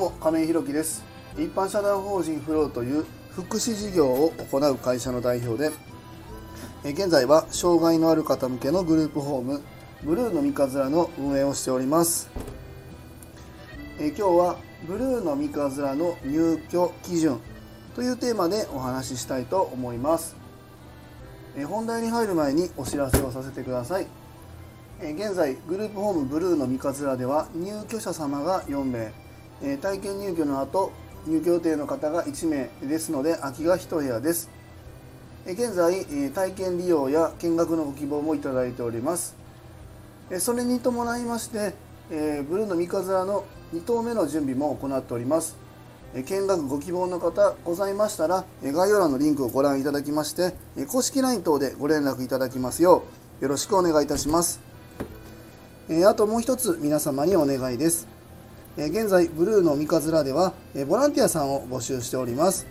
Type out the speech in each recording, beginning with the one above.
も亀井弘樹です。一般社団法人フローという福祉事業を行う会社の代表で現在は障害のある方向けのグループホームブルーの三日面の運営をしております。え今日はブルーの三日面の入居基準というテーマでお話ししたいと思います。え本題に入る前にお知らせをさせてください。え現在グループホームブルーの三日面では入居者様が4名。え体験入居の後入居予定の方が1名ですので空きが1部屋です。現在体験利用や見学のご希望もいただいております。それに伴いましてブルーの三日面の2棟目の準備も行っております。見学ご希望の方ございましたら概要欄のリンクをご覧いただきまして公式 LINE 等でご連絡いただきますようよろしくお願いいたします。あともう一つ皆様にお願いです。え現在ブルーの三日面ではえボランティアさんを募集しております。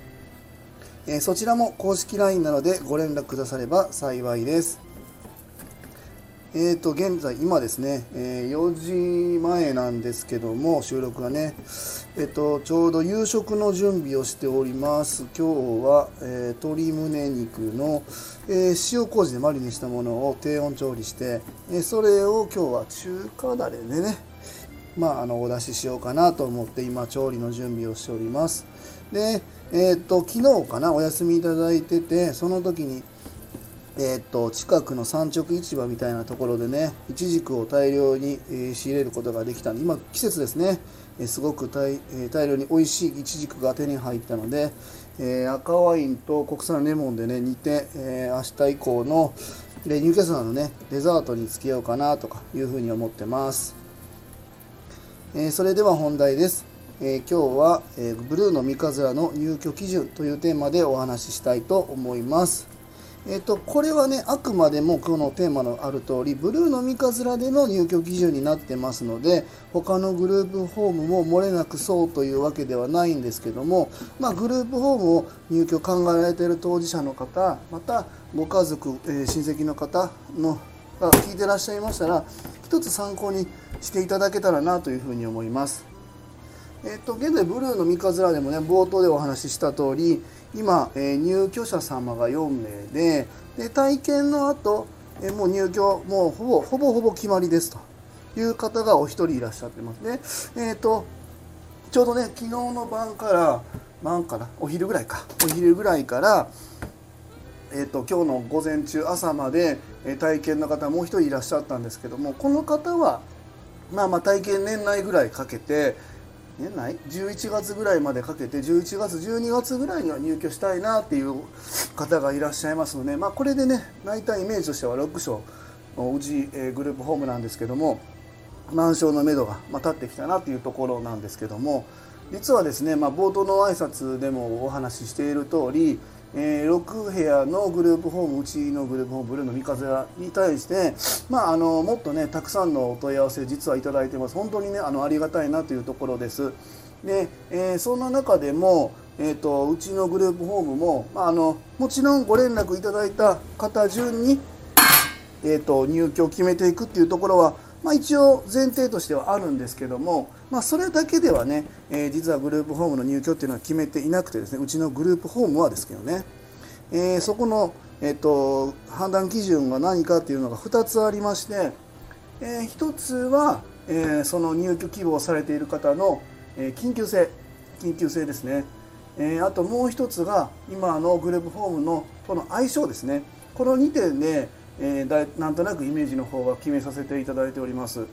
えそちらも公式 LINE なのでご連絡くだされば幸いです。えーと現在今ですね、え4時前なんですけども収録がねえっ、とちょうど夕食の準備をしております。今日は、えー、鶏胸肉の、えー、塩麹でマリネしたものを低温調理して、えそれを今日は中華だれでねまあ、あのお出ししようかなと思って今調理の準備をしております。でえっ、と昨日かなお休みいただいててその時にえー、と近くの産直市場みたいなところでねいちじくを大量に、え、仕入れることができたんで今季節ですね、え、すごく大,、え大量に美味しいいちじくが手に入ったので、え赤ワインと国産レモンでね煮て、え明日以降ので入居者のねデザートにつけようかなとかいうふうに思ってます、えそれでは本題ですえ、今日は、え、ブルーの三日面の入居基準というテーマでお話ししたいと思います。えーと、これはねあくまでもこのテーマのある通りブルーの三日面での入居基準になってますので他のグループホームも漏れなくそうというわけではないんですけども、まあ、グループホームを入居考えられている当事者の方またご家族、えー、親戚の方のが聞いてらっしゃいましたら一つ参考にしていただけたらなというふうに思います。えっと、現在ブルーの三日面でもね冒頭でお話しした通り今、え、入居者様が4名でで体験の後、え、もう入居もうほぼほぼほぼ決まりですという方がお一人いらっしゃってますね。えっ、とちょうどね昨日の晩から晩からお昼ぐらいかお昼ぐらいからえーと、今日の午前中朝まで、え体験の方もう一人いらっしゃったんですけどもこの方はまあまあ体験年内ぐらいかけて年内？11月ぐらいまでかけて11月12月ぐらいには入居したいなっていう方がいらっしゃいますので、まあ、これでね大体イメージとしては6床うち、えグループホームなんですけども満床のめどが、ま立ってきたなっていうところなんですけども実はですね、まあ、冒頭の挨拶でもお話ししている通りえー、6部屋のグループホームうちのグループホームブルーの三風に対して、まあ、あのもっとねたくさんのお問い合わせ実はいただいてます。本当にねあのありがたいなというところです。で、えー、そんな中でも、えーと、うちのグループホームも、まあ、あのもちろんご連絡いただいた方順に、えーと入居を決めていくっていうところはまあ、一応前提としてはあるんですけども、まあ、それだけではね、えー、実はグループホームの入居っていうのは決めていなくてですねうちのグループホームはですけどね、えー、そこの、えーと、判断基準が何かっていうのが2つありまして、えー、1つは、えー、その入居希望されている方の、え緊急性緊急性ですね、えあともう1つが今のグループホームのこの相性ですね。この2点でえー、だなんとなくイメージの方は決めさせていただいております。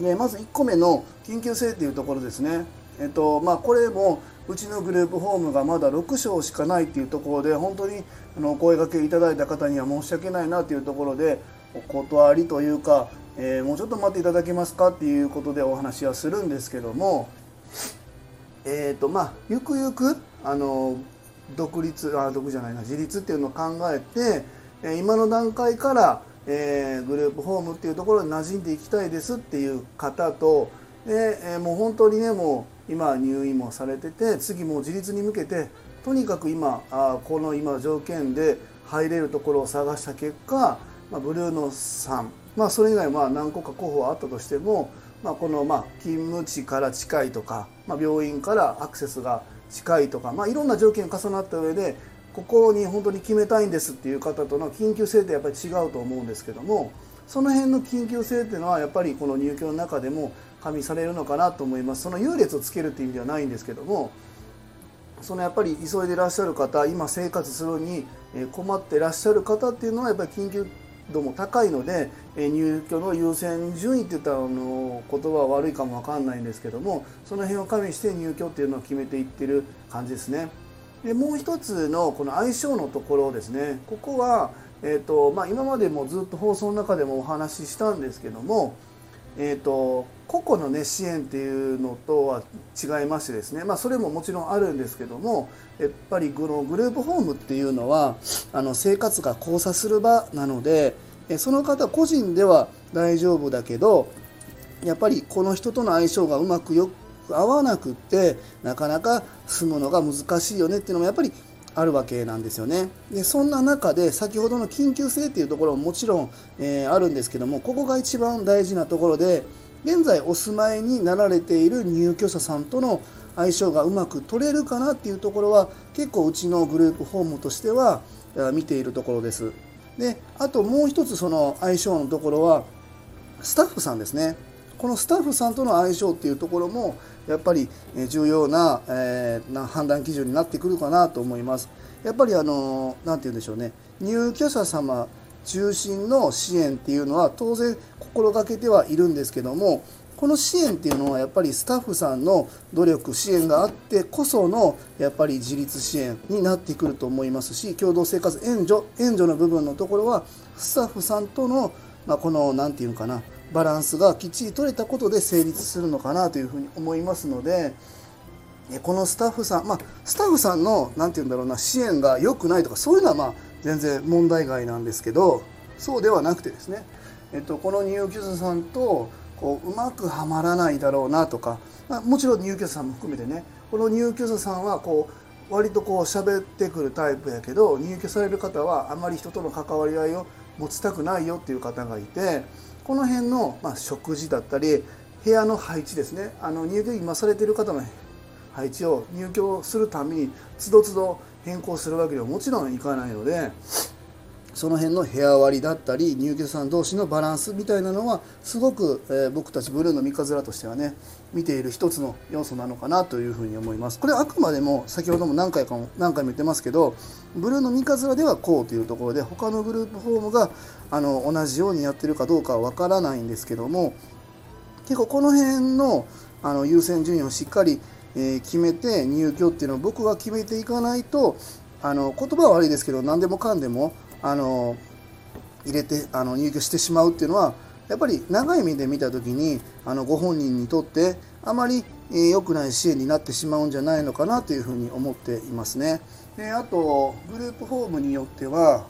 でまず1個目の緊急性っていうところですね。えっとまあ、これもうちのグループホームがまだ6床しかないっていうところで本当にあのお声がけいただいた方には申し訳ないなというところでお断りというか、えー、もうちょっと待っていただけますかっていうことでお話はするんですけども、えーとまあ、ゆくゆくあの独立あ独じゃないな自立っていうのを考えて今の段階から、えー、グループホームっていうところに馴染んでいきたいですっていう方と、えー、もう本当にねもう今入院もされてて次もう自立に向けてとにかく今あこの今条件で入れるところを探した結果、まあ、ブルーノさん、まあ、それ以外まあ何個か候補はあったとしてもまあ、このまあ勤務地から近いとか、まあ、病院からアクセスが近いとか、まあ、いろんな条件が重なった上でここに本当に決めたいんですっていう方との緊急性ってやっぱり違うと思うんですけどもその辺の緊急性っていうのはやっぱりこの入居の中でも加味されるのかなと思いますその優劣をつけるっていう意味ではないんですけどもそのやっぱり急いでいらっしゃる方今生活するに困ってらっしゃる方っていうのはやっぱり緊急度も高いので入居の優先順位って言ったらあの言葉は悪いかも分かんないんですけどもその辺を加味して入居っていうのを決めていってる感じですね。でもう一つのこの相性のところですね。ここは、えーとまあ、今までもずっと放送の中でもお話ししたんですけども、えーと、個々の、ね、支援っていうのとは違いましてですね、まあ、それももちろんあるんですけどもやっぱりこのグループホームっていうのはあの生活が交差する場なのでその方個人では大丈夫だけどやっぱりこの人との相性がうまくよ合わなくってなかなか住むのが難しいよねっていうのもやっぱりあるわけなんですよね。でそんな中で先ほどの緊急性っていうところももちろん、えー、あるんですけどもここが一番大事なところで現在お住まいになられている入居者さんとの相性がうまく取れるかなっていうところは結構うちのグループホームとしては見ているところです。であともう一つその相性のところはスタッフさんですね。このスタッフさんとの相性っていうところもやっぱり重要な,、えー、な判断基準になってくるかなと思います。やっぱりあの何て言うんでしょうね入居者様中心の支援っていうのは当然心がけてはいるんですけどもこの支援っていうのはやっぱりスタッフさんの努力支援があってこそのやっぱり自立支援になってくると思いますし共同生活援助援助の部分のところはスタッフさんとの、まあ、この何て言うのかなバランスがきっちり取れたことで成立するのかなというふうに思いますのでこのスタッフさんまあスタッフさんの何て言うんだろうな支援が良くないとかそういうのはまあ全然問題外なんですけどそうではなくてですね、えっと、この入居者さんとこううまくはまらないだろうなとか、まあ、もちろん入居者さんも含めてねこの入居者さんはこう割とこう喋ってくるタイプやけど入居される方はあまり人との関わり合いを持ちたくないよっていう方がいてこの辺の、まあ、食事だったり部屋の配置ですね。あの入居今されてる方の配置を入居するためにつどつど変更するわけではもちろんいかないのでその辺の部屋割りだったり入居者さん同士のバランスみたいなのはすごく、えー、僕たちブルーの三日面としてはね見ている一つの要素なのかなというふうに思います。これあくまでも先ほども何回かも何回も言ってますけどブルーの三日面ではこうというところで他のグループホームがあの同じようにやってるかどうかは分からないんですけども結構この辺のあの優先順位をしっかり、えー、決めて入居っていうのを僕は決めていかないとあの言葉は悪いですけど何でもかんでもあの入れてあの入居してしまうっていうのはやっぱり長い目で見た時にあのご本人にとってあまり良くない支援になってしまうんじゃないのかなというふうに思っていますね。であとグループホームによっては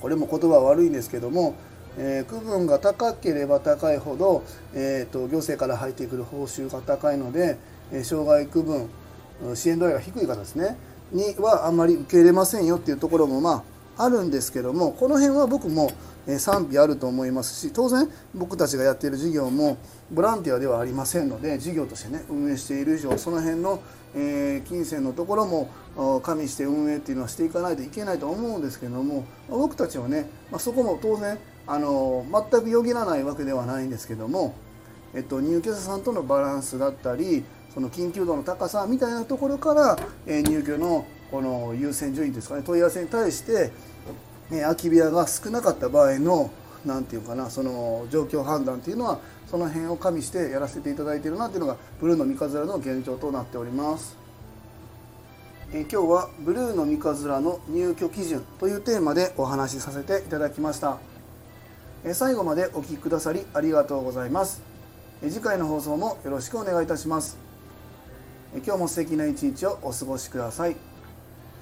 これも言葉悪いんですけども、えー、区分が高ければ高いほど、えーと、行政から入ってくる報酬が高いので、えー、障害区分支援度合いが低い方ですねにはあんまり受け入れませんよっていうところもまああるんですけどもこの辺は僕も賛否あると思いますし当然僕たちがやっている事業もボランティアではありませんので事業としてね運営している以上その辺の、え金銭のところも加味して運営っていうのはしていかないといけないと思うんですけども僕たちはね、まあそこも当然あの全くよぎらないわけではないんですけども、えっと、入居者さんとのバランスだったりその緊急度の高さみたいなところから、え入居のこの優先順位ですかね問い合わせに対してね、空き部屋が少なかった場合の何て言うかなその状況判断っていうのはその辺を加味してやらせていただいているなっていうのがブルーの三日面の現状となっております。え今日はブルーの三日面の入居基準というテーマでお話しさせていただきました。え最後までお聴きくださりありがとうございます。え次回の放送もよろしくお願いいたします。今日も素敵な一日をお過ごしください。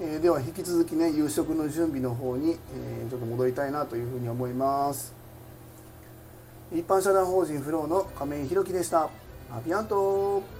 えー、では引き続きね夕食の準備の方に、えー、ちょっと戻りたいなというふうに思います。一般社団法人フローの亀井宏樹でした。アビアント。